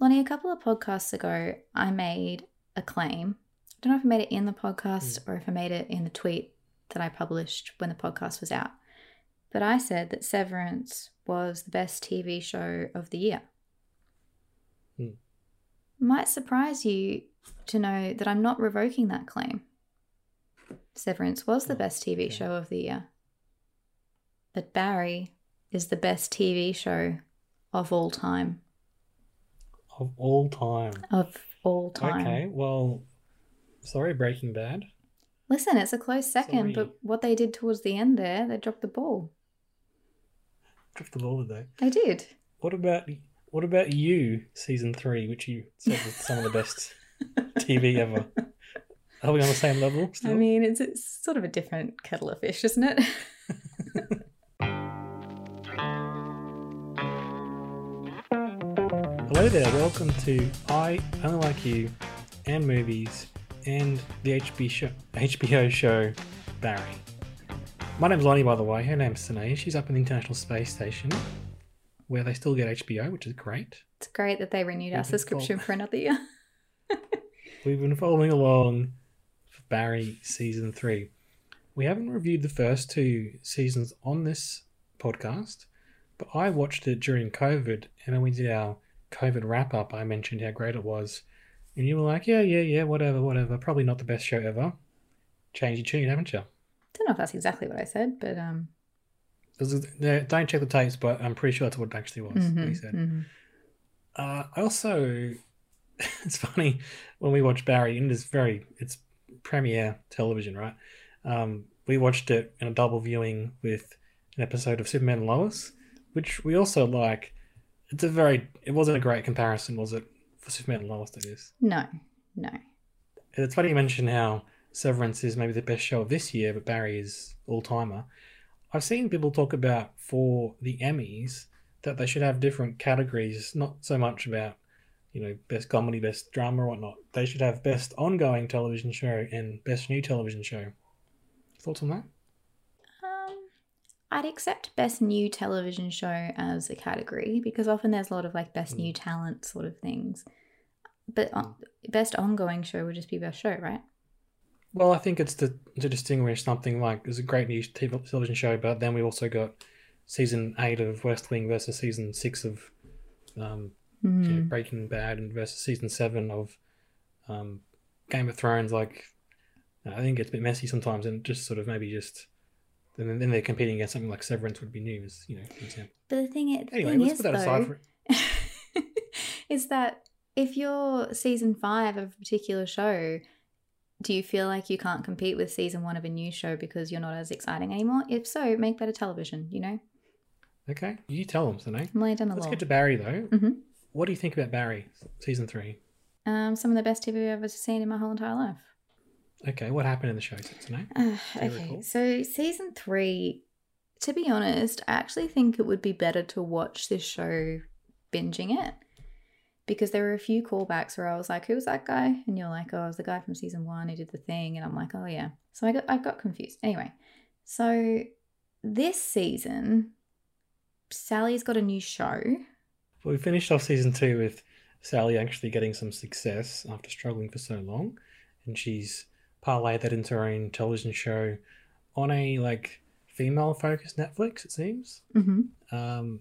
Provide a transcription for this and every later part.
Lonnie, a couple of podcasts ago, I made a claim. I don't know if I made it in the podcast or if I made it in the tweet that I published when the podcast was out. But I said that Severance was the best TV show of the year. Hmm. Might surprise you to know that I'm not revoking that claim. Severance was the Oh, best TV okay. show of the year. But Barry is the best TV show of all time. Of all time. Of all time. Okay, well, sorry, Breaking Bad. Listen, it's a close second, Sorry. but what they did towards the end there, they dropped the ball. Dropped the ball did They They did. What about what about you, season three, which you said was some of the best TV ever? Are we on the same level? Still? I mean, it's, it's sort of a different kettle of fish, isn't it? Hello there, welcome to I Only Like You and Movies and the HB show, HBO show Barry. My name's Lonnie, by the way. Her name's Sine. She's up in the International Space Station where they still get HBO, which is great. it's great that they renewed our We've been subscription for another year. We've been following along for Barry season three. We haven't reviewed the first two seasons on this podcast, but I watched it during COVID, and when we did our COVID wrap up, I mentioned how great it was, and you were like, "Yeah, yeah, yeah, whatever, whatever. Probably not the best show ever." Change your tune, haven't you? don't know if that's exactly what I said, but um, This is- yeah, Don't check the tapes, but I'm pretty sure that's what it actually was. what mhm, he said. mhm. Uh, I also, it's funny when we watch Barry, and it's very, it's premiere television, right? Um, we watched it in a double viewing with an episode of Superman and Lois, which we also like. It's a very, it wasn't a great comparison, was it, for Superman and Lois? That is. no, no. And it's funny you mention how Severance is maybe the best show of this year, but Barry is all timer. I've seen people talk about for the Emmys that they should have different categories, not so much about, you know, best comedy, best drama, or whatnot. They should have best ongoing television show and best new television show. Thoughts on that? I'd accept best new television show as a category because often there's a lot of like best Mm. new talent sort of things. But on, best ongoing show would just be best show, right? Well, I think it's to, to distinguish something like there's a great new TV television show, but then we also got season eight of West Wing versus season six of um, you know. Breaking Bad and versus season seven of um, Game of Thrones. Like, I think it's a bit messy sometimes, and just sort of maybe just. And then- then they're competing against something like Severance would be news, you know, for example. But the thing, the Anyway, thing let's is, put that aside though, for is that if you're season five of a particular show, do you feel like you can't compete with season one of a new show because you're not as exciting anymore? If so, make better television. You know, Okay, you tell them, so I'm laying down the Let's law. get to Barry though. Mhm. What do you think about Barry season three? Um, some of the best TV I've ever seen in my whole entire life. Okay, what happened in the show tonight? Uh, okay, so season three, to be honest, I actually think it would be better to watch this show binging it because there were a few callbacks where I was like, "Who was that guy?" And you're like, "Oh, it was the guy from season one who did the thing," and I'm like, "Oh yeah." So I got I got confused. Anyway, so this season, Sally's got a new show. Well, we finished off season two with Sally actually getting some success after struggling for so long, and she's parlayed that into her own television show on a like female-focused Netflix. It seems. Mm-hmm. Um,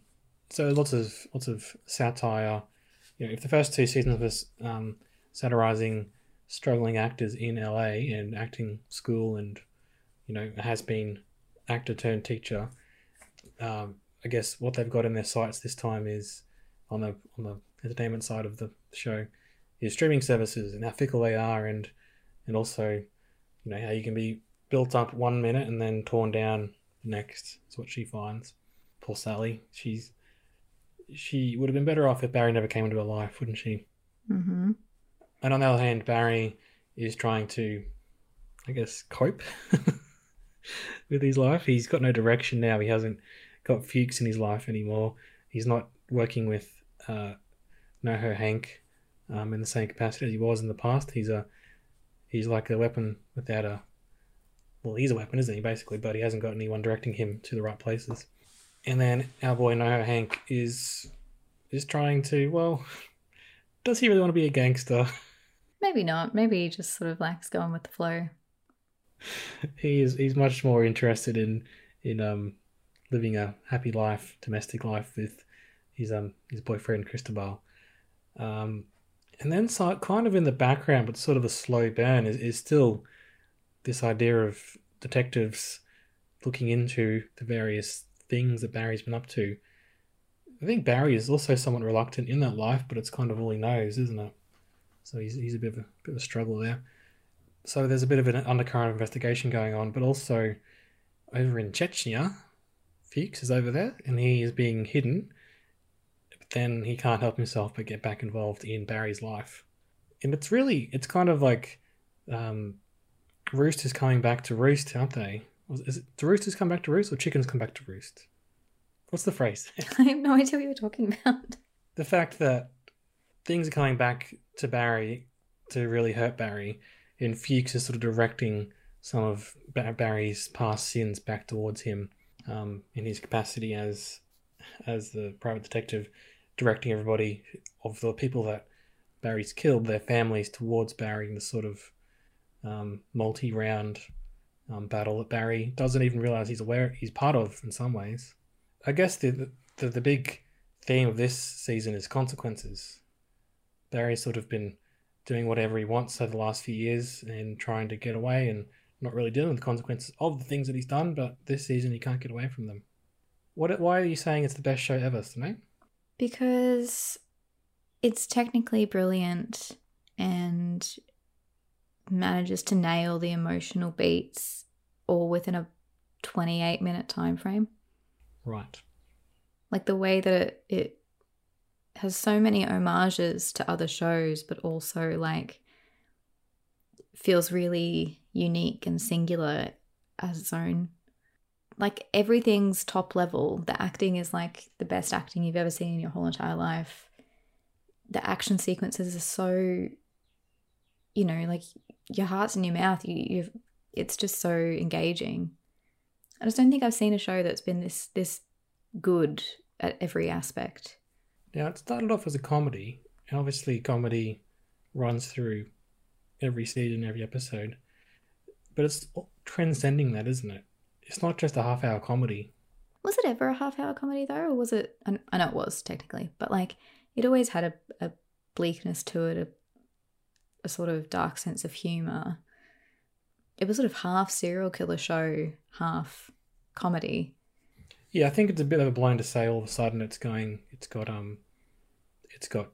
so lots of lots of satire. You know, if the first two seasons was um, satirizing struggling actors in LA and acting school, and you know has been actor turned teacher, um, I guess what they've got in their sights this time is on the on the entertainment side of the show is streaming services and how fickle they are, and and also you know how you can be built up one minute and then torn down the next. Is what she finds poor Sally. She's she would have been better off if Barry never came into her life, wouldn't she? Mm-hmm. And on the other hand, Barry is trying to, I guess, cope with his life. He's got no direction now. He hasn't got Fuchs in his life anymore. He's not working with uh, NoHo Hank um, in the same capacity as he was in the past. He's a he's like a weapon without a well, he's a weapon, isn't he? Basically, but he hasn't got anyone directing him to the right places. And then our boy NoHo Hank is is trying to well, does he really want to be a gangster? Maybe not. Maybe he just sort of likes going with the flow. he is he's much more interested in in um living a happy life, domestic life with his um his boyfriend Cristobal. Um, and then so, kind of in the background, but sort of a slow burn, is, is still this idea of detectives looking into the various things that Barry's been up to. I think Barry is also somewhat reluctant in that life, but it's kind of all he knows, isn't it? So he's, he's a bit of a bit of a struggle there. So there's a bit of an undercurrent investigation going on, but also over in Chechnya, Fuchs is over there and he is being hidden. Then he can't help himself but get back involved in Barry's life. And it's really, it's kind of like um, roosters coming back to roost, aren't they? Is it do roosters come back to roost or chickens come back to roost? What's the phrase? I have no idea what you're talking about. the fact that things are coming back to Barry to really hurt Barry, and Fuchs is sort of directing some of Barry's past sins back towards him um, in his capacity as as the private detective, directing everybody of the people that Barry's killed, their families towards Barry in the sort of um, multi-round um, battle that Barry doesn't even realize he's aware he's part of in some ways. I guess the, the the big theme of this season is consequences. Barry's sort of been doing whatever he wants over the last few years and trying to get away and not really dealing with the consequences of the things that he's done, but this season he can't get away from them. What? Why are you saying it's the best show ever, Simone? Because it's technically brilliant and manages to nail the emotional beats all within a 28 minute time frame. Right. Like the way that it, it has so many homages to other shows, but also like feels really unique and singular as its own. Like everything's top level. The acting is like the best acting you've ever seen in your whole entire life. The action sequences are so, you know, like your heart's in your mouth. You, you, it's just so engaging. I just don't think I've seen a show that's been this this good at every aspect. Now it started off as a comedy, and obviously comedy runs through every season, every episode. But it's transcending that, isn't it? It's not just a half hour comedy. Was it ever a half hour comedy though, or was it? I know it was technically, but like it always had a, a bleakness to it, a, a sort of dark sense of humor. It was sort of half serial killer show, half comedy. Yeah, I think it's a bit of a blown to say all of a sudden it's going. It's got um, it's got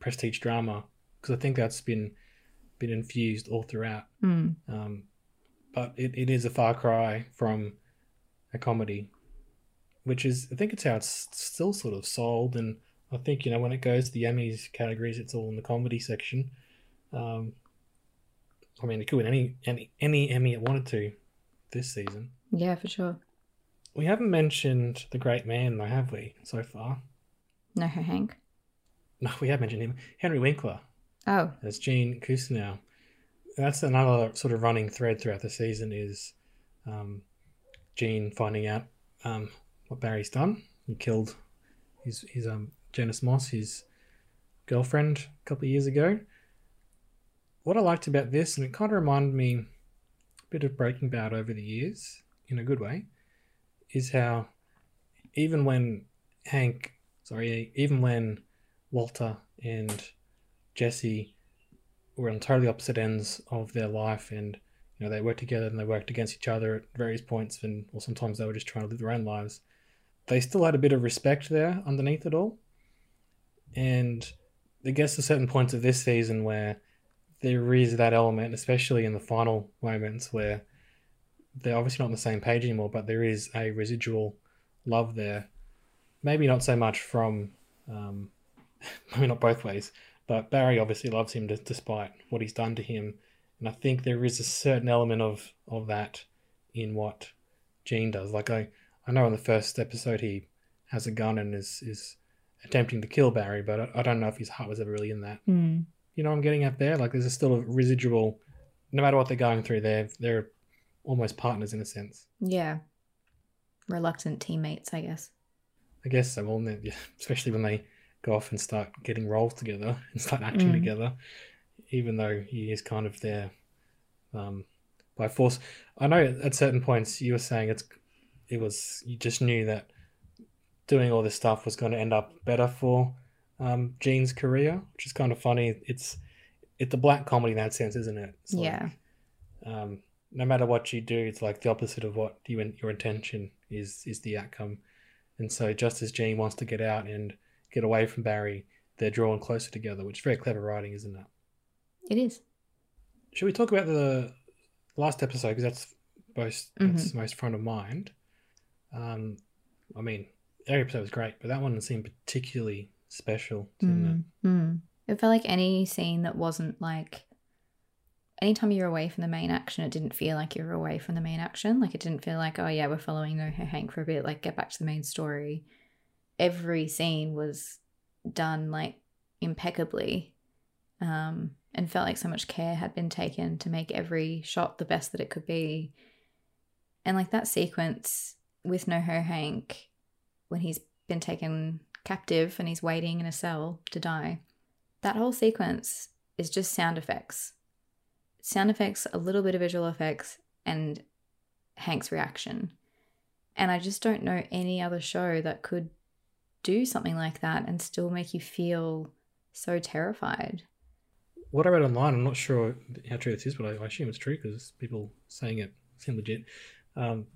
prestige drama because I think that's been been infused all throughout. Mm. Um, but it, it is a far cry from a comedy, which is I think it's how it's still sort of sold. And I think you know when it goes to the Emmys categories, it's all in the comedy section. Um, I mean, it could win any any any Emmy it wanted to this season. Yeah, for sure. We haven't mentioned the great man, though, have we, so far? No, Hank. No, we have mentioned him. Henry Winkler. Oh. As Gene Cousineau. That's another sort of running thread throughout the season is um, Gene finding out um, what Barry's done. He killed his, his um, Janice Moss, his girlfriend, a couple of years ago. What I liked about this, and it kind of reminded me a bit of Breaking Bad over the years, in a good way, is how even when Hank, sorry, even when Walter and Jesse were on totally opposite ends of their life and you know they worked together and they worked against each other at various points and or sometimes they were just trying to live their own lives. They still had a bit of respect there underneath it all. And i guess at certain points of this season where there is that element especially in the final moments where they're obviously not on the same page anymore but there is a residual love there. Maybe not so much from Um, mean, not both ways, but Barry obviously loves him despite what he's done to him, and I think there is a certain element of of that in what Gene does. Like I, I know in the first episode he has a gun and is is attempting to kill Barry, but I, I don't know if his heart was ever really in that. Mm. You know, what I'm getting at there. Like there's still a residual. No matter what they're going through, they're they're almost partners in a sense. Yeah. Reluctant teammates, I guess. I guess so. Well, especially when they go off and start getting roles together and start acting Mm. together, even though he is kind of there um, by force. I know at certain points you were saying it's it was you just knew that doing all this stuff was going to end up better for um, Gene's career, which is kind of funny. It's it's a black comedy in that sense, isn't it? Like, yeah. um, no matter what you do, it's like the opposite of what you your intention is is the outcome. And so, just as Gene wants to get out and get away from Barry, they're drawn closer together, which is very clever writing, isn't it? It is. Should we talk about the last episode because that's most that's most front of mind. Um, I mean, every episode was great, but that one seemed particularly special, didn't it? Mm. Mm. It felt like any scene that wasn't like anytime you're away from the main action, it didn't feel like you were away from the main action. Like it didn't feel like, oh yeah, we're following Hank for a bit, like get back to the main story. Every scene was done like impeccably. Um, and felt like so much care had been taken to make every shot the best that it could be. And like that sequence with Noho Hank when he's been taken captive and he's waiting in a cell to die. That whole sequence is just sound effects. Sound effects, a little bit of visual effects, and Hank's reaction. And I just don't know any other show that could do something like that and still make you feel so terrified. What I read online, I'm not sure how true this is, but I, I assume it's true because people saying it seem legit. Um,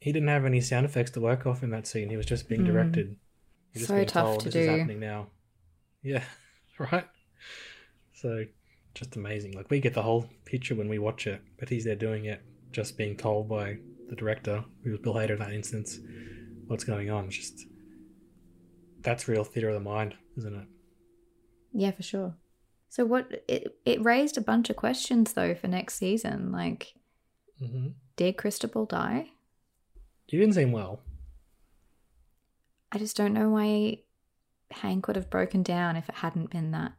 he didn't have any sound effects to work off in that scene. He was just being Mm. directed. Was just So being tough told, to this do. is happening now. Yeah, right. So just amazing. Like we get the whole picture when we watch it, but he's there doing it, just being told by the director, who was Bill Hader in that instance, what's going on. It's just that's real theater of the mind, isn't it? Yeah, for sure. So what it it raised a bunch of questions though for next season. Like, hmm did Cristobal die? You didn't seem well. I just don't know why Hank would have broken down if it hadn't been that.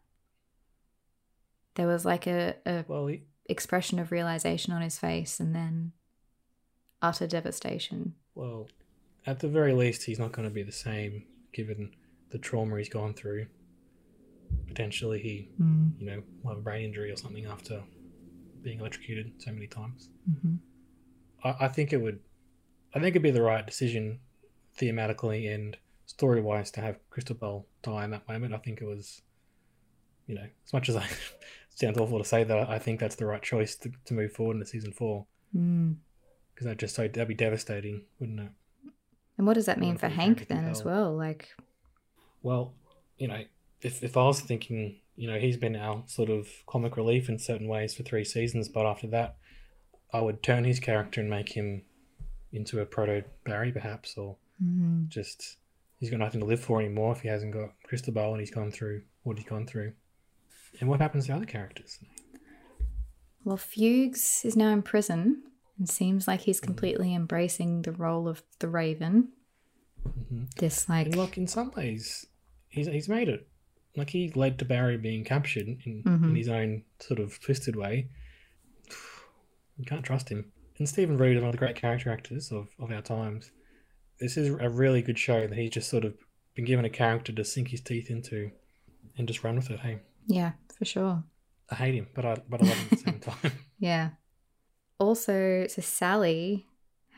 There was like a, a Well, he, expression of realization on his face and then utter devastation. Well, at the very least, he's not going to be the same given the trauma he's gone through. Potentially, he, you know, will have a brain injury or something after being electrocuted so many times. Mm-hmm. I, I think it would, I think it'd be the right decision thematically and story wise to have Cristobal die in that moment. I think it was, you know, as much as I, sounds awful to say that, I think that's the right choice to, to move forward into season four Mm. because that just so that'd be devastating, wouldn't it? And what does that mean for Hank then as well? Like, Well, you know, if, if I was thinking, you know, he's been our sort of comic relief in certain ways for three seasons, but after that, I would turn his character and make him into a proto Barry, perhaps, or mm, just he's got nothing to live for anymore if he hasn't got Cristobal and he's gone through what he's gone through. And what happens to other characters? well, Fuchs is now in prison and seems like he's completely embracing the role of the Raven. hmm This like, And look, in some ways, he's he's made it. Like he led to Barry being captured in, in Mhm. his own sort of twisted way. You can't trust him. And Stephen is one of the great character actors of, of our times. This is a really good show that he's just sort of been given a character to sink his teeth into and just run with it. Hey, yeah, for sure. I hate him, but I but I love him at the same time. Yeah. Also, so Sally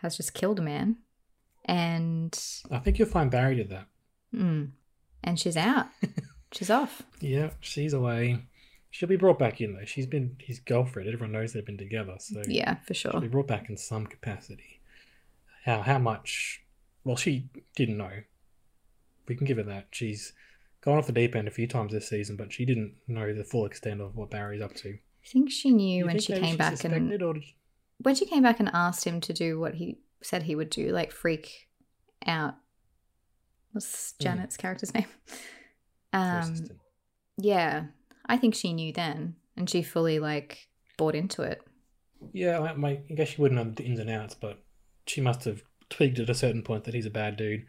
has just killed a man, and I think you'll find Barry did that. mm, and she's out. she's off. Yeah, she's away. She'll be brought back in though. She's been his girlfriend. Everyone knows they've been together, so Yeah, for sure. She'll be brought back in some capacity. How how much? Well, she didn't know. We can give her that. She's gone off the deep end a few times this season, but she didn't know the full extent of what Barry's up to. I think she knew You when she came back and or did- when she came back and asked him to do what he said he would do, like freak out. What's Hmm. Janet's character's name? Um, yeah, I think she knew then, and she fully like bought into it. Yeah, I, my, I guess she wouldn't know the ins and outs, but she must have twigged at a certain point that he's a bad dude.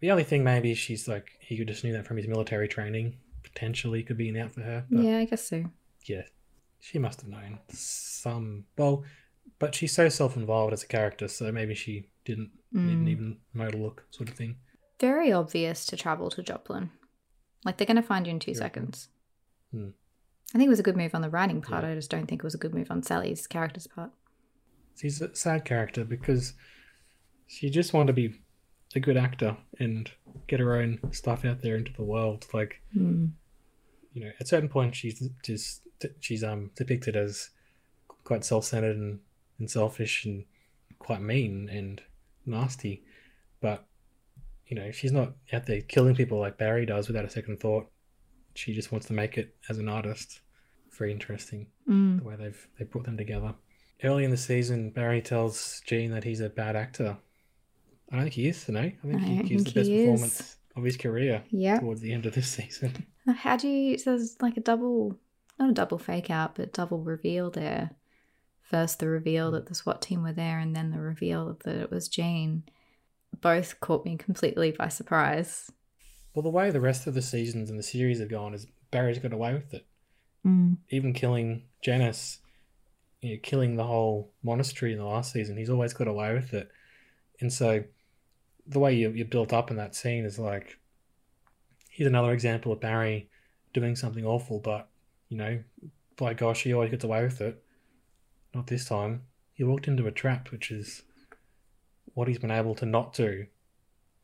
The only thing maybe she's like he could just knew that from his military training. Potentially could be an out for her. But yeah, I guess so. yeah, she must have known some. Well, but she's so self-involved as a character, so maybe she didn't didn't Mm. even know to look, sort of thing. Very obvious to travel to Joplin. Like they're going to find you in two reckon? seconds. Hmm. I think it was a good move on the writing part. Yeah. I just don't think it was a good move on Sally's character's part. She's a sad character because she just wanted to be a good actor and get her own stuff out there into the world. Like Hmm. you know, at a certain point, she's just she's um depicted as quite self-centered and, and selfish and quite mean and nasty, but you know, she's not out there killing people like Barry does without a second thought. She just wants to make it as an artist. Very interesting Mm. the way they've they brought them together. Early in the season, Barry tells Gene that he's a bad actor. I don't think he is, no. I think I he gives the best is. performance of his career Yeah. towards the end of this season. How do you? So there's like a double, not a double fake out, but double reveal there. First, the reveal that the SWAT team were there, and then the reveal that it was Gene. Both caught me completely by surprise. Well, the way the rest of the seasons and the series have gone is Barry's got away with it. Mm. Even killing Janice, you know, killing the whole monastery in the last season, he's always got away with it. And so the way you, you're built up in that scene is like, here's another example of Barry doing something awful, but, you know, by gosh, he always gets away with it. Not this time. He walked into a trap, which is what he's been able to not do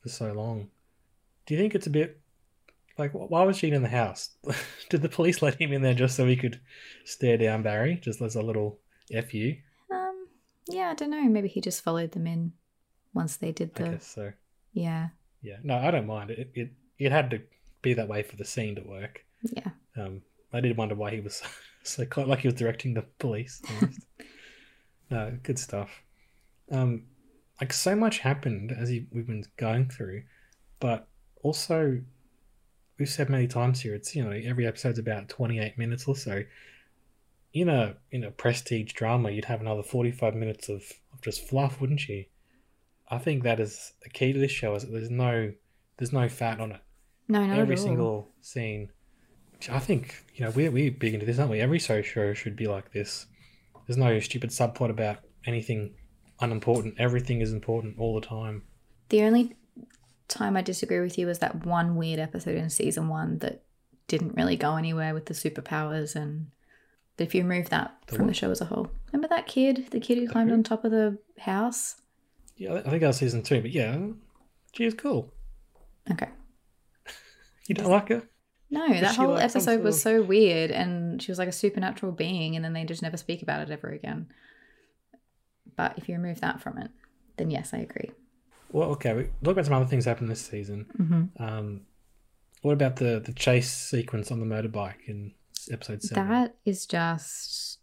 for so long. Do you think it's a bit like why was Gene in the house? Did the police let him in there just so he could stare down Barry, just as a little fu? Um. Yeah, I don't know. Maybe he just followed them in once they did I the. guess so. Yeah. Yeah, no, I don't mind it. It it had to be that way for the scene to work. Yeah. Um, I did wonder why he was so quite like he was directing the police. no, good stuff. Um, like so much happened as he, we've been going through, but also we've said many times here. It's you know every episode's about twenty eight minutes or so. In a in a prestige drama, you'd have another forty five minutes of, of just fluff, wouldn't you? I think that is the key to this show. Is that there's no there's no fat on it No, not every at all. single scene. I think you know we're we're big into this, aren't we? Every show show should be like this. There's no stupid subplot about anything unimportant. Everything is important all the time. The only time I disagree with you was that one weird episode in season one that didn't really go anywhere with the superpowers and but if you remove that The from the show as a whole. Remember that kid? The kid who climbed on top of the house? Yeah, I think that was season two, but yeah, she is cool. Okay. You don't like her? No, that whole episode was so weird and she was like a supernatural being and then they just never speak about it ever again. But if you remove that from it, then yes, I agree. Well, okay. We talk about some other things happened this season. Mm-hmm. Um, what about the the chase sequence on the motorbike in episode seven? That is just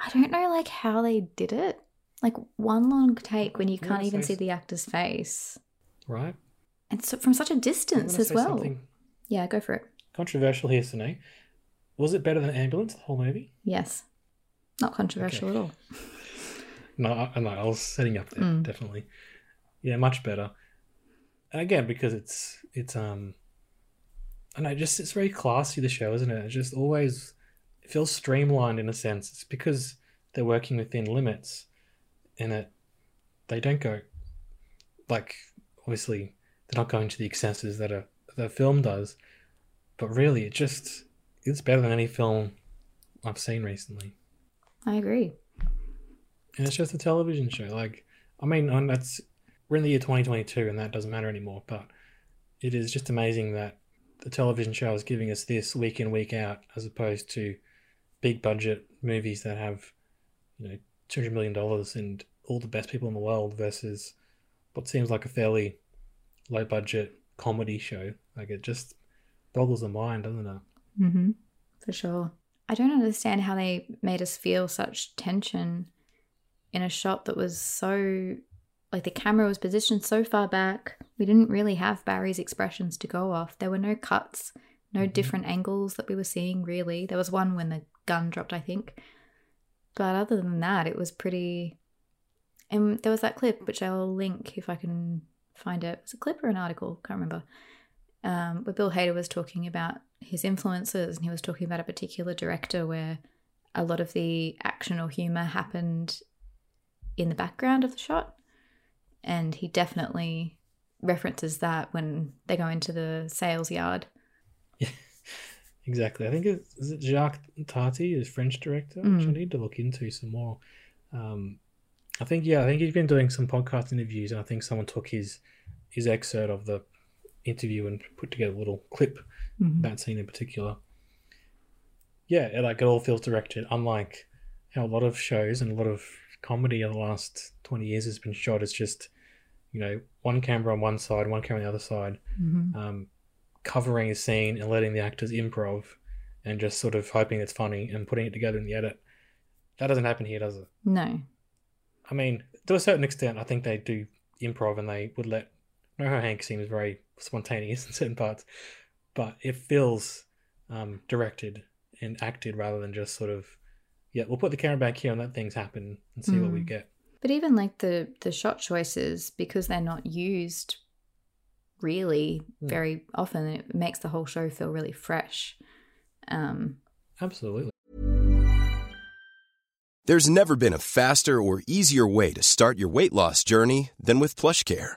I don't know like how they did it. Like one long take when you can't even see the actor's face. right? And so from such a distance as well. something Yeah, go for it. Controversial here, Sine. Was it better than Ambulance? The whole movie? Yes. Not controversial Okay. at all. No, I, no, I was setting up there Mm. definitely. Yeah, much better. And again, because it's it's um, I know, just it's very classy the show, isn't it? It just always it feels streamlined in a sense. It's because they're working within limits, and it they don't go like obviously they're not going to the excesses that a the film does, but really it just it's better than any film I've seen recently I agree. and it's just a television show. Like, I mean, and that's we're in the year 2022, and that doesn't matter anymore. But it is just amazing that the television show is giving us this week in, week out, as opposed to big budget movies that have, you know, 200 million dollars and all the best people in the world versus what seems like a fairly low budget comedy show. Like, it just boggles the mind, doesn't it? Mm-hmm. For sure. I don't understand how they made us feel such tension in a shot that was so like the camera was positioned so far back. We didn't really have Barry's expressions to go off. There were no cuts, No different angles that we were seeing, really. There was one when the gun dropped, I think. But other than that, it was pretty. And there was that clip, which I'll link if I can find it. It Was a clip or an article? Can't remember. Um, where Bill Hader was talking about his influences, and he was talking about a particular director where a lot of the action or humor happened in the background of the shot. And he definitely references that when they go into the sales yard. Yeah, exactly. I think it's is it Jacques Tati, is French director, which I Mm. need to look into some more. Um, I think yeah, I think he's been doing some podcast interviews, and I think someone took his his excerpt of the interview and put together a little clip Mhm. that scene in particular. Yeah, it, like it all feels directed, unlike how a lot of shows and a lot of comedy in the last twenty years has been shot as just, you know, one camera on one side, one camera on the other side, Mhm. um, covering a scene and letting the actors improv, and just sort of hoping it's funny and putting it together in the edit. That doesn't happen here, does it? No. I mean, to a certain extent, I think they do improv and they would let. Noho Hank seems very spontaneous in certain parts, but it feels um, directed and acted rather than just sort of, yeah, we'll put the camera back here and let things happen and see what we Mm. get. But even like the the shot choices, because they're not used really Mm. very often, it makes the whole show feel really fresh. Um, Absolutely. There's never been a faster or easier way to start your weight loss journey than with PlushCare.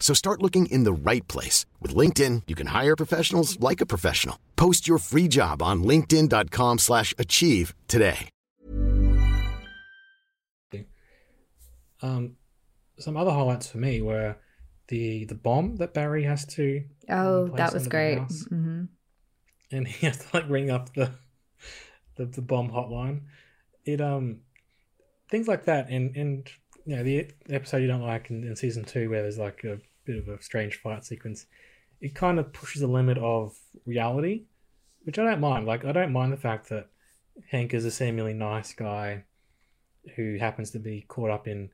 So start looking in the right place. With LinkedIn, you can hire professionals like a professional. Post your free job on linkedin.com slash achieve today. Um, some other highlights for me were the the bomb that Barry has to oh, place that was great. house. hmm and he has to like ring up the the, the bomb hotline. It um things like that, and and you know the episode you don't like in, in season two where there's like a bit of a strange fight sequence. It kind of pushes the limit of reality, which I don't mind. Like I don't mind the fact that Hank is a seemingly nice guy who happens to be caught up in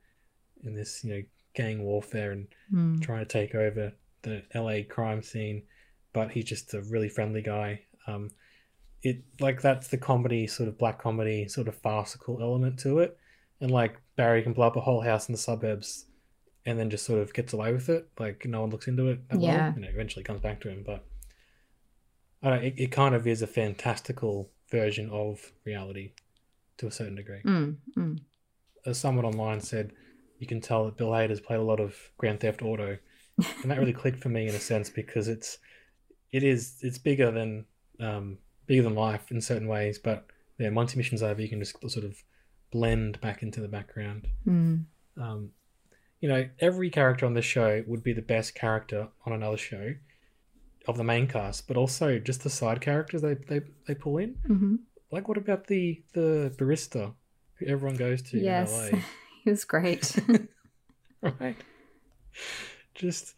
in this you know gang warfare and Mm. trying to take over the LA crime scene, but he's just a really friendly guy. Um, it like that's the comedy sort of black comedy sort of farcical element to it, and like Barry can blow up a whole house in the suburbs, and then just sort of gets away with it. Like no one looks into it. That Yeah. you know, eventually comes back to him, but I don't. It, it kind of is a fantastical version of reality to a certain degree Mm. Mm. as someone online said, you can tell that Bill Hader's played a lot of Grand Theft Auto, and that really clicked for me in a sense because it's it is it's bigger than um, bigger than life in certain ways, but then once your mission's over, you can just sort of blend back into the background. Mm. Um, you know, every character on this show would be the best character on another show of the main cast, but also just the side characters they they, they pull in. hmm Like, what about the the barista who everyone goes to Yes, in LA? he was great. right? Just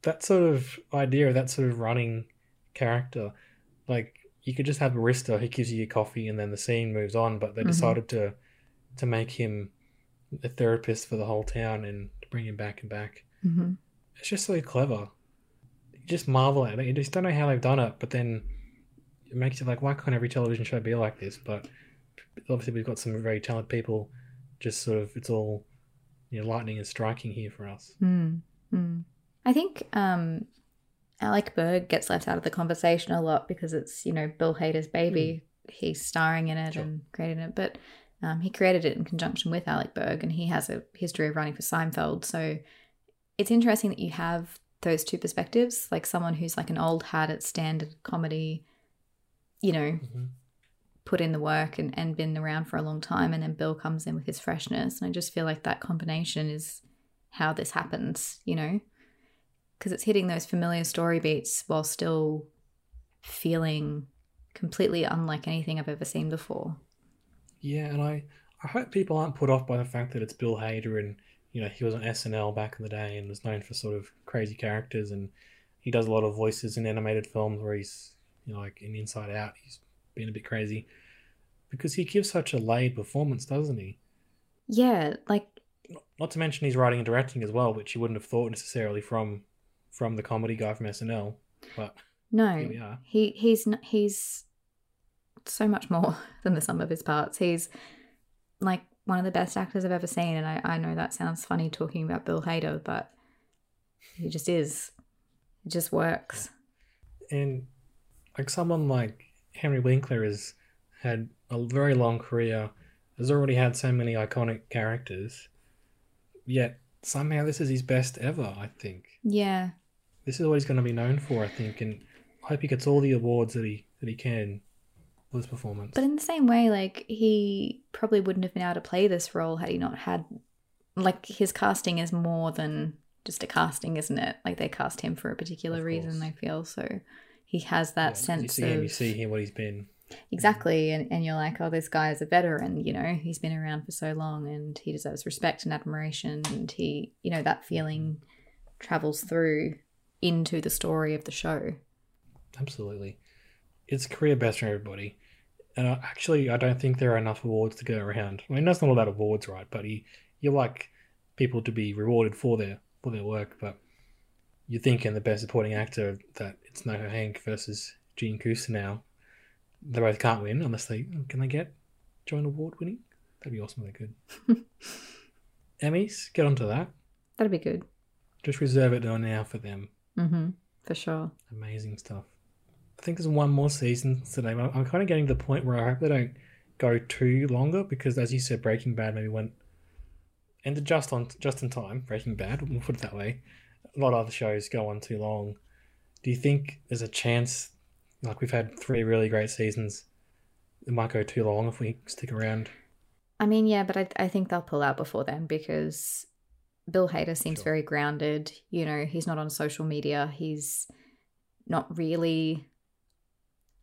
that sort of idea, that sort of running character. Like you could just have a barista who gives you your coffee and then the scene moves on, but they Mhm. decided to to make him a therapist for the whole town and bring him back and back. hmm It's just so clever. You just marvel at it. You just don't know how they've done it, but then it makes you like, why can't every television show be like this? But obviously, we've got some very talented people. Just sort of, it's all you know, lightning is striking here for us. Mm. Mm. I think um, Alec Berg gets left out of the conversation a lot because it's you know Bill Hader's baby. He's starring in it Sure. and creating it, but um, he created it in conjunction with Alec Berg, and he has a history of running for Seinfeld. So it's interesting that you have those two perspectives, like someone who's like an old hat at standard comedy, you know, Mhm. put in the work and, and been around for a long time, and then Bill comes in with his freshness. And I just feel like that combination is how this happens, you know? Because it's hitting those familiar story beats while still feeling completely unlike anything I've ever seen before. Yeah, and I, I hope people aren't put off by the fact that it's Bill Hader and you know he was on SNL back in the day and was known for sort of crazy characters and he does a lot of voices in animated films where he's you know like in Inside Out he's been a bit crazy because he gives such a laid performance, doesn't he? Yeah, like Not to mention he's writing and directing as well, which you wouldn't have thought necessarily from from the comedy guy from SNL. But no, Here we are. he he's n- he's so much more than the sum of his parts. He's like one of the best actors I've ever seen, and I, I know that sounds funny talking about Bill Hader, but he just is. It just works. and like someone like Henry Winkler has had a very long career, has already had so many iconic characters, yet somehow this is his best ever. I think Yeah, this is what he's going to be known for. I think, and I hope he gets all the awards that he that he can this performance. but in the same way, like he probably wouldn't have been able to play this role had he not had. Like his casting is more than just a casting, isn't it? Like they cast him for a particular reason. I feel so. He has that Yeah, sense you see of him, you see him what he's been. Exactly. And, and you're like, oh, this guy is a veteran, you know, he's been around for so long and he deserves respect and admiration. And he, you know, that feeling travels through into the story of the show. Absolutely, it's career best for everybody. And I, actually, I don't think there are enough awards to go around. I mean, that's not all about awards, right? But you, you like people to be rewarded for their for their work. But you think in the best supporting actor that it's NoHo Hank versus Gene Cousineau. They both can't win unless they can they get joint award winning. That'd be awesome. if They could. Emmys, get onto that. That'd be good. Just reserve it now for them. Mm-hmm. For sure. Amazing stuff. I think there's one more season today. but I'm kind of getting to the point where I hope they don't go too longer because, as you said, Breaking Bad maybe went ended just on just in time. Breaking Bad, we'll put it that way. A lot of other shows go on too long. Do you think there's a chance? Like we've had three really great seasons, it might go too long if we stick around. I mean, yeah, but I, I think they'll pull out before then because Bill Hader seems Sure. very grounded. You know, he's not on social media. He's not really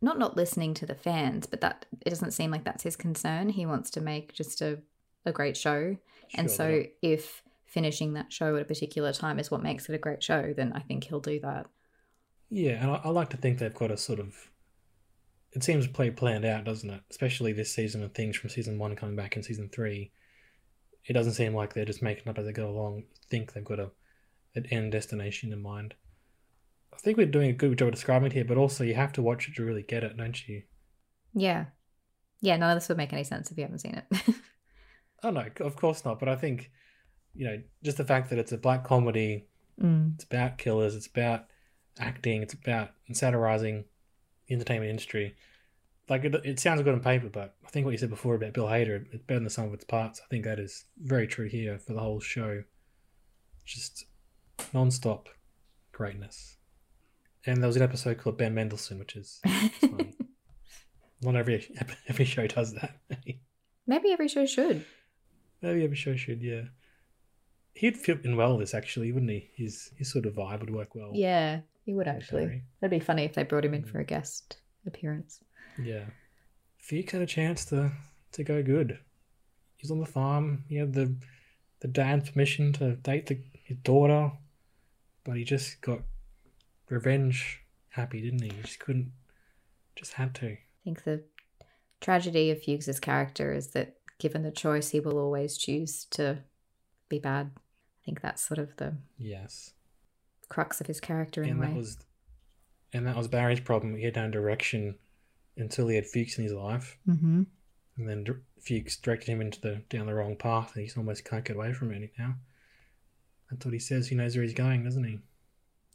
not not listening to the fans, but that it doesn't seem like that's his concern. He wants to make just a, a great show. and so if finishing that show at a particular time is what makes it a great show, then I think he'll do that. Yeah, and I, I like to think they've got a sort of. It seems play planned out, doesn't it? Especially this season of things from season one coming back in season three. It doesn't seem like they're just making up as they go along. Think they've got a an end destination in mind. I think we're doing a good job of describing it here, but also you have to watch it to really get it, don't you? Yeah. Yeah, none of this would make any sense if you haven't seen it. Oh no, of course not. But I think, you know, just the fact that it's a black comedy, mm. it's about killers, it's about acting, it's about satirizing the entertainment industry. Like it, it sounds good on paper, but I think what you said before about Bill Hader, it's better than the sum of its parts. I think that is very true here for the whole show. Just non-stop greatness. And there was an episode called Ben Mendelsohn, which is funny. Not every every show does that. Maybe every show should. Maybe every show should, yeah. He'd fit in well this actually, wouldn't he? His his sort of vibe would work well. Yeah, he would actually. Barry. That'd be funny if they brought him in mm. for a guest appearance. Yeah. Fuchs had a chance to to go good. He's on the farm. He had the the dad's permission to date the, his daughter, but he just got revenge happy, didn't he? He just couldn't, just had to. I think the tragedy of Fuchs's character is that given the choice, he will always choose to be bad. I think that's sort of the Yes. crux of his character in and a that was, and that was Barry's problem. He had no direction until he had Fuchs in his life. mm-hmm. and then Fuchs directed him into the down the wrong path, and he almost can't get away from it now. That's what he says. He knows where he's going, doesn't he?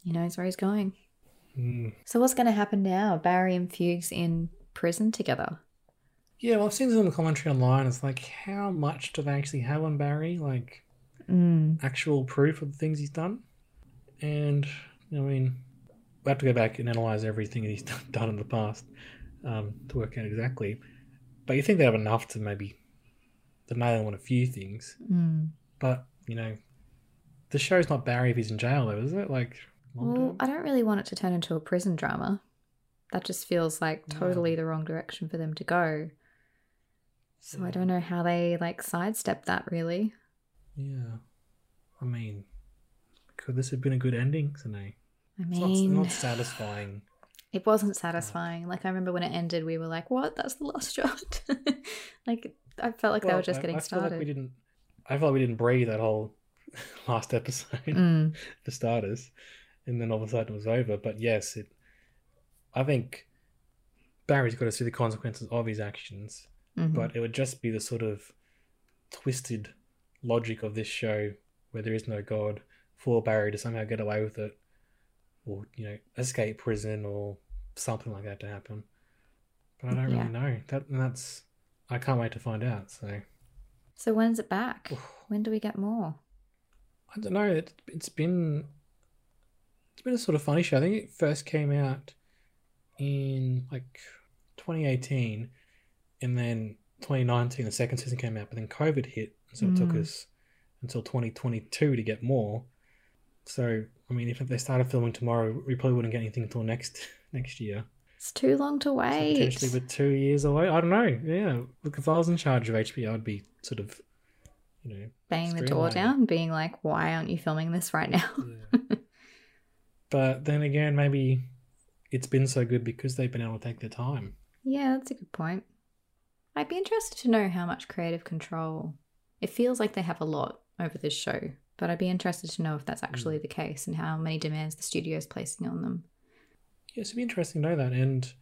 He knows where he's going. Mm. So what's going to happen now? Barry and Fuchs in prison together. Yeah, well, I've seen some commentary online. It's like, how much do they actually have on Barry? Like Mm. actual proof of the things he's done, and I mean, we have to go back and analyze everything he's done in the past um, to work out exactly. But you think they have enough to maybe to nail on a few things. Mm. But you know, the show's not Barry if he's in jail, though, is it? Like, Well? I don't really want it to turn into a prison drama. That just feels like No. totally the wrong direction for them to go. So I don't know how they like sidestep that really. yeah. I mean, could this have been a good ending? So no, I it's mean, not, not satisfying. it wasn't satisfying. Like I remember when it ended, we were like, "What? That's the last shot." like I felt like they were just I- getting I started. Like we didn't. I felt like we didn't breathe that whole last episode Mm. for starters, and then all of a sudden it was over. But yes, it. I think Barry's got to see the consequences of his actions, Mhm. but it would just be the sort of twisted logic of this show where there is no God for Barry to somehow get away with it, or you know, escape prison or something like that to happen. But I don't Yeah. really know. That and that's. I can't wait to find out. So. So when's it back? When do we get more? I don't know. It, it's been been a sort of funny show. I think it first came out in like 2018, and then 2019 the second season came out, but then COVID hit, so it took Mm. us until 2022 to get more. So I mean, if they started filming tomorrow, we probably wouldn't get anything until next next year. It's too long to So wait. potentially we're two years away. I don't know. Yeah, look, if I was in charge of HBO, I'd be sort of, you know, Banging the door down, being like, "Why aren't you filming this right now?" Yeah. but then again, maybe it's been so good because they've been able to take their time. Yeah, that's a good point. I'd be interested to know how much creative control. It feels like they have a lot over this show, but I'd be interested to know if that's actually hmm. the case and how many demands the studio is placing on them. Yes, it'd be interesting to know that, and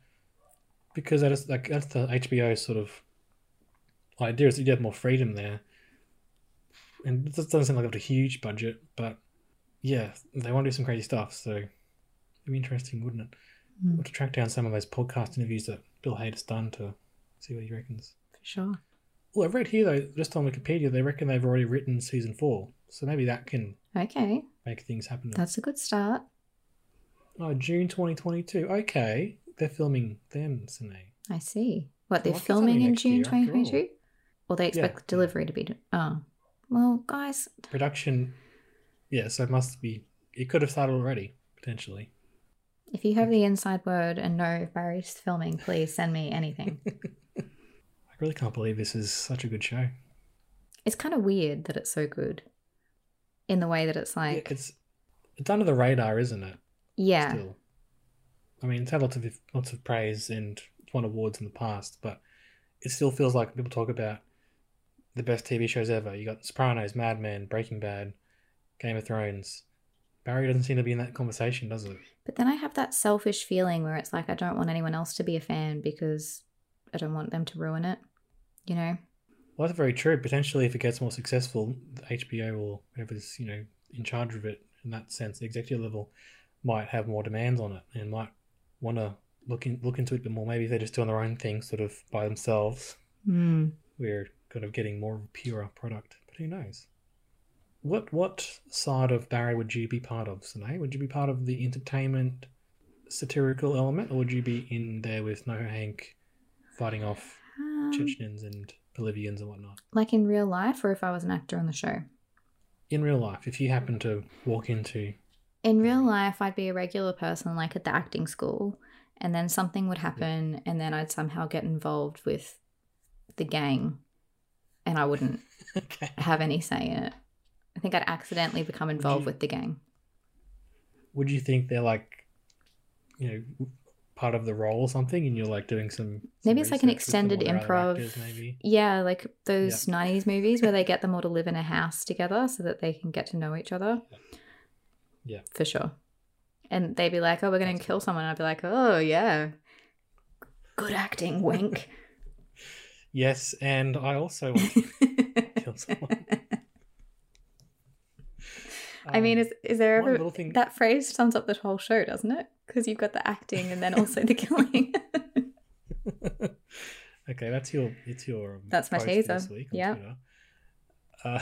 because that is like that's the HBO sort of idea is that you have more freedom there, and it doesn't seem like they've got a huge budget, but yeah, they want to do some crazy stuff, so it'd be interesting, wouldn't it? Mm. To track down some of those podcast interviews that Bill Hader's done to see what he reckons. For sure. Well, I've read here though, just on Wikipedia, they reckon they've already written season four, so maybe that can Okay, make things happen. that's a good start. Oh, June 2022. Okay, they're filming then, Sine. I see. What, they're Well, filming in June year 2022? Or they expect Yeah, yeah. delivery to be. Oh. Well, guys, Production, yeah, so it must be. It could have started already, potentially. if you have the inside word and know Barry's filming, please send me anything. I really can't believe this is such a good show. it's kind of weird that it's so good in the way that it's Yeah, like, it's it's under the radar, isn't it? yeah. Still, I mean, it's had lots of lots of praise and won awards in the past, but it still feels like people talk about the best TV shows ever. You got Sopranos, Mad Men, Breaking Bad, Game of Thrones. Barry doesn't seem to be in that conversation, does it? But then I have that selfish feeling where it's like I don't want anyone else to be a fan because I don't want them to ruin it. You know? Well, that's very true. Potentially, if it gets more successful, the HBO or whoever's you know in charge of it in that sense, the executive level might have more demands on it and might want to look in, look into it a bit more. Maybe they're just doing their own thing, sort of by themselves. Mm. We're kind of getting more of a purer product. But who knows? What what side of Barry would you be part of, Sine? Would you be part of the entertainment satirical element, or would you be in there with NoHo Hank fighting off Um, Chechens and Bolivians and whatnot? like in real life or if I was an actor on the show? in real life, if you happen to walk into In real life, I'd be a regular person, like at the acting school, and then something would happen, and then I'd somehow get involved with the gang, and I wouldn't okay. have any say in it. I think I'd accidentally become involved you- with the gang. would you think they're like, you know, part of the role or something, and you're like doing some, some Maybe it's like an research with them, extended or they're other improv. actors, maybe. Yeah, like those 90s movies where they get them all to live in a house together so that they can get to know each other. Yeah. For sure. And they'd be like, oh, we're going to kill someone. I'd be like, oh, yeah. Good acting, wink. Yes, and I also want to kill someone. I mean, Um, is, is there ever. little thing- That phrase sums up the whole show, doesn't it? Because you've got the acting and then also the killing. okay, that's your it's your um, That's my teaser. this week on Yep. Twitter. Uh,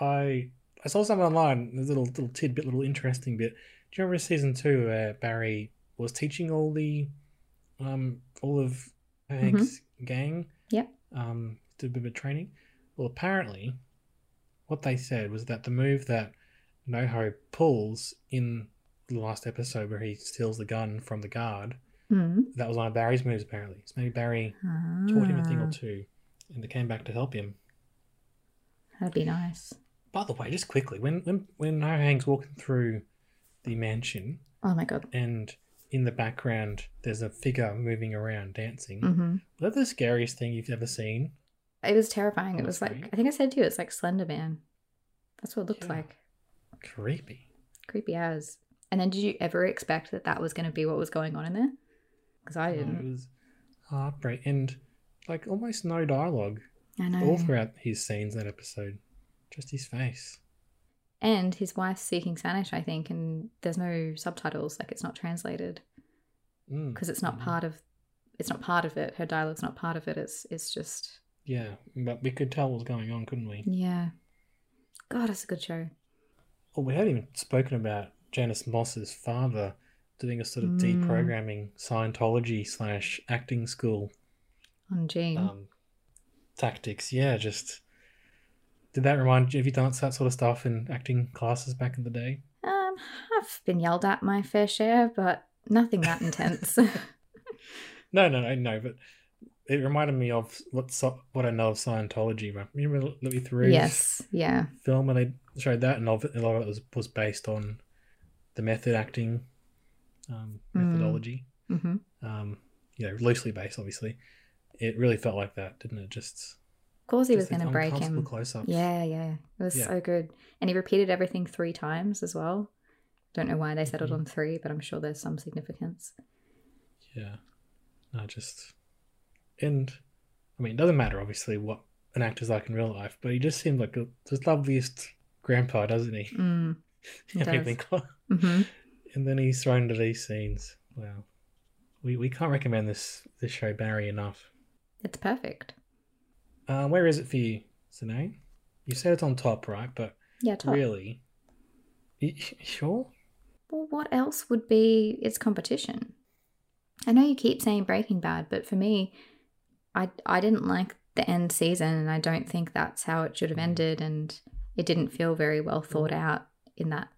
I I saw something online, a little little tidbit, little interesting bit. Do you remember season two where Barry was teaching all the um all of Hank's gang? Yep. Um, did a bit of training. Well, apparently, what they said was that the move that NoHo pulls in the last episode where he steals the gun from the guard, Hmm. that was one of Barry's moves apparently. So maybe Barry taught him a thing Ah, or two, and they came back to help him. That'd be nice. By the way, just quickly, when when when NoHo Hank's walking through the mansion, Oh my god. and in the background there's a figure moving around dancing. hmm Was that the scariest thing you've ever seen? It was terrifying. It was like I think I said to you, it's like Slender Man. That's what it looked Yeah. like. Creepy. Creepy as. And then, did you ever expect that that was going to be what was going on in there? Because I didn't. it was heartbreak and like almost no dialogue I know. all throughout his scenes that episode. Just his face. And his wife's speaking Spanish, I think, and there's no subtitles. Like it's not translated Mm. because it's not Mhm. part of. It's not part of it. Her dialogue's not part of it. It's it's just Yeah, but we could tell what was going on, couldn't we? yeah. God, it's a good show. Well, we haven't even spoken about Janice Moss's father doing a sort of Mm. deprogramming Scientology slash acting school On Gene. um, tactics. Yeah, just did that remind you? Have you done that sort of stuff in acting classes back in the day? Um, I've been yelled at my fair share, but nothing that intense. No, no, no, no. But it reminded me of what what I know of Scientology. right? Remember Louis Theroux's yes, yeah. film when they showed that, and a lot of it was, was based on the method acting um, Mm. methodology. hmm um, you know, loosely based, obviously. It really felt like that, didn't it? Just Of course, he was going to break him. Close-ups. Yeah, yeah. It was Yeah. so good. And he repeated everything three times as well. Don't know why they settled Mhm. on three, but I'm sure there's some significance. yeah. No, just and I mean, it doesn't matter obviously what an actor's like in real life, but he just seemed like the loveliest grandpa, doesn't he? Mm. He Everything. hmm and then he's thrown into these scenes. Wow. We we can't recommend this this show Barry enough. It's perfect. Uh, where is it for you, Sine? You said it's on top, right? But Yeah, top. really, you, sure? Well, what else would be its competition? I know you keep saying Breaking Bad, but for me, I I didn't like the end season, and I don't think that's how it should have mm. ended, and it didn't feel very well mm. thought out in that.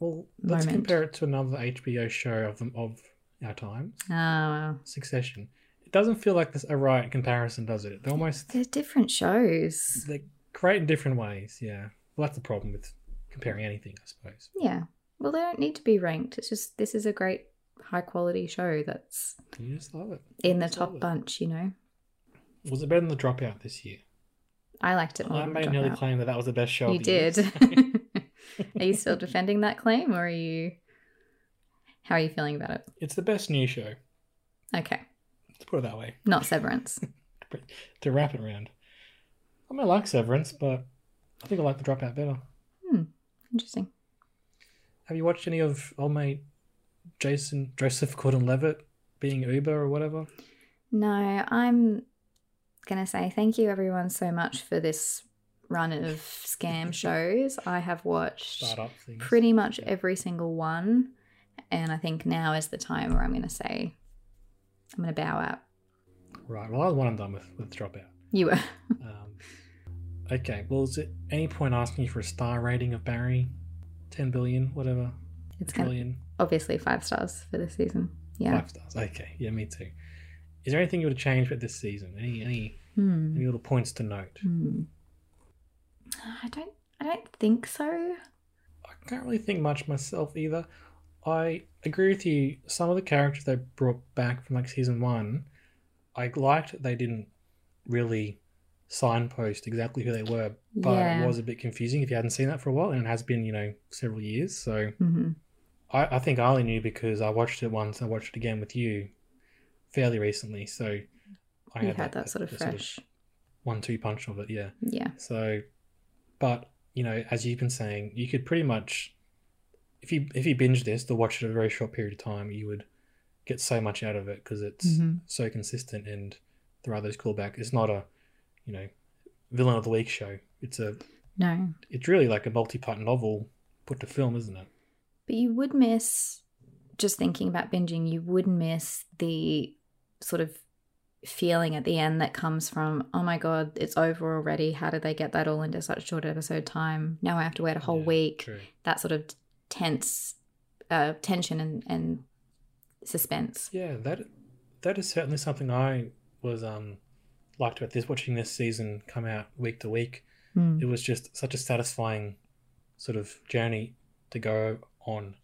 Well, let's moment. compare it to another HBO show of them of our times, Oh, wow. Succession. It doesn't feel like this a right comparison, does it? They're almost They're different shows. they're great in different ways. Yeah, well, that's the problem with comparing anything, I suppose. Yeah. Well, they don't need to be ranked. It's just this is a great high quality show that's You just love it. in the top bunch, you know? Was it better than the Dropout this year? I liked it more. I made nearly claim that that was the best show. You of the year, did. are you still defending that claim or are you. How are you feeling about it? it's the best new show. Okay. Let's put it that way. Not Severance. To wrap it around, I mean, like Severance, but I think I like the Dropout better. hmm. Interesting. Have you watched any of old mate Jason Joseph Gordon-Levitt being Uber or whatever? No, I'm going to say thank you everyone so much for this run of scam shows. I have watched pretty much Yeah. every single one. And I think now is the time where I'm going to say, I'm going to bow out. Right. Well, I was one and done with with Dropout. You were. Um, okay. Well, is it any point asking you for a star rating of Barry? Ten billion, whatever. It's going to Trillion. obviously five stars for this season. Yeah. Five stars. Okay. Yeah, me too. Is there anything you would have changed with this season? Any any Hmm. any little points to note? Hmm. I don't. I don't think so. I can't really think much myself either. I agree with you. Some of the characters they brought back from like season one, I liked they didn't really signpost exactly who they were, but Yeah. it was a bit confusing if you hadn't seen that for a while, and it has been, you know, several years. So hmm I, I think I only knew because I watched it once I watched it again with you fairly recently. So I You had that, sort of fresh. one-two punch of it, yeah. Yeah. So, but you know, as you've been saying, you could pretty much, if you if you binge this or watch it a very short period of time, you would get so much out of it because it's Mhm. so consistent and there are those callbacks. It's not a, you know, villain of the week show. It's a No. It's really like a multi-part novel put to film, isn't it? But you would miss, just thinking about binging, you would miss the sort of feeling at the end that comes from, oh my God, it's over already. How did they get that all into such short episode time? Now I have to wait a whole Yeah, week. true. That sort of tense uh, tension and, and suspense. Yeah, that that is certainly something I was um liked about this watching this season come out week to week. Mm. It was just such a satisfying sort of journey to go on.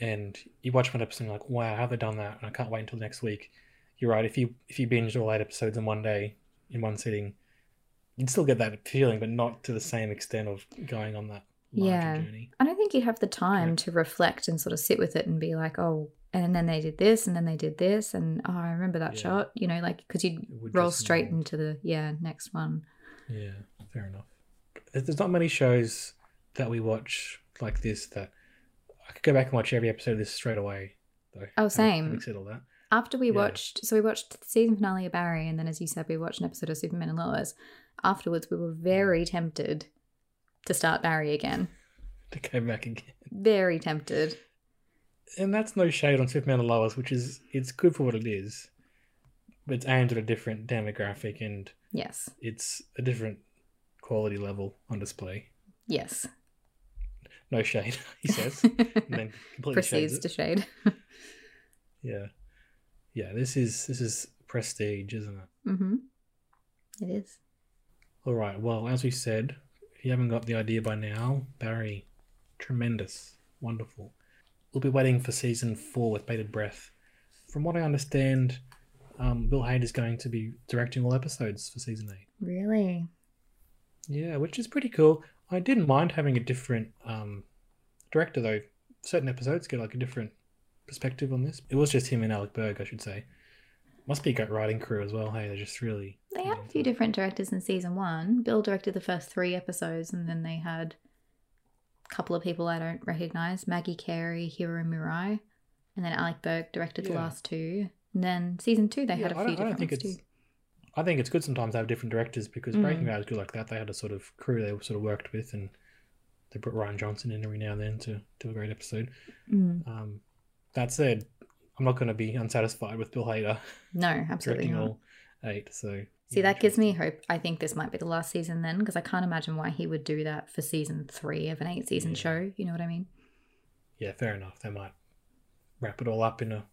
And you watch one episode and you're like, wow, how have they done that? And I can't wait until next week. You're right, if you if you binged all eight episodes in one day, in one sitting, you'd still get that feeling, but not to the same extent of going on that larger Yeah. journey. I don't think you'd have the time Yeah. to reflect and sort of sit with it and be like, oh, and then they did this, and then they did this, and oh, I remember that Yeah. shot. You know, like because you'd roll straight into the yeah next one. Yeah, fair enough. There's not many shows that we watch like this that I could go back and watch every episode of this straight away. Though. Oh, same. Having said all that, After we Yeah. watched, so we watched the season finale of Barry, and then as you said, we watched an episode of Superman and Lois. Afterwards, we were very tempted to start Barry again. to go back again, Very tempted. and that's no shade on Superman and Lois, which is it's good for what it is, but it's aimed at a different demographic and Yes. it's a different quality level on display. Yes. No shade, he says, and then completely Proceeds shades to shade. Yeah, yeah. This is this is prestige, isn't it? mm-hmm. It is. All right. Well, as we said, if you haven't got the idea by now, Barry, tremendous, wonderful. We'll be waiting for season four with bated breath. From what I understand, um, Bill Hader is going to be directing all episodes for season eight. Really? Yeah, which is pretty cool. I didn't mind having a different um, director though. Certain episodes get like a different perspective on this. It was just him and Alec Berg, I should say. Must be a great writing crew as well. Hey, they're just really. They had a few different directors in season one. Bill directed the first three episodes, and then they had a couple of people I don't recognize Maggie Carey, Hiro Murai, and then Alec Berg directed the last two. And then season two, they Yeah, had a few don't- I different think ones it's- too. I think it's good sometimes to have different directors because Mm. Breaking Bad is good like that. They had a sort of crew they sort of worked with, and they put Rian Johnson in every now and then to do a great episode. Mm. Um, that said, I'm not going to be unsatisfied with Bill Hader No, absolutely not. eight. So See, yeah, that gives me hope. I think this might be the last season then, because I can't imagine why he would do that for season three of an eight season Yeah. show. You know what I mean? Yeah, fair enough. They might wrap it all up in a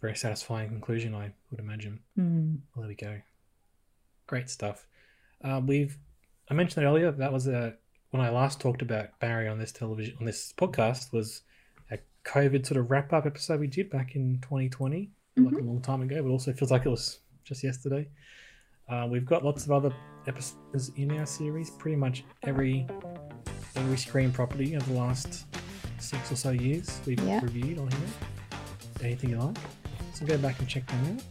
very satisfying conclusion. I would imagine. Mm. Well, there we go. Great stuff. Uh, we've I mentioned it earlier. That was a when I last talked about Barry on this television on this podcast was COVID sort of wrap up episode we did back in 2020, like a long time ago, but also feels like it was just yesterday. Uh, we've got lots of other episodes in our series. Pretty much every every screen property of the last six or so years we've Yeah. reviewed on here. Anything you like, so go back and check them out.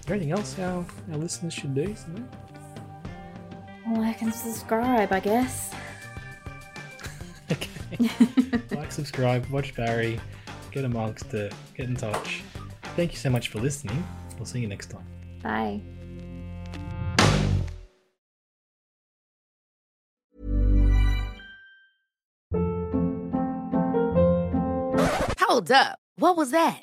Is there anything else our, our listeners should do? Samantha? Like and subscribe, I guess. Okay. like, subscribe, watch Barry, get amongst it, get in touch. Thank you so much for listening. We'll see you next time. Bye. Hold up. What was that?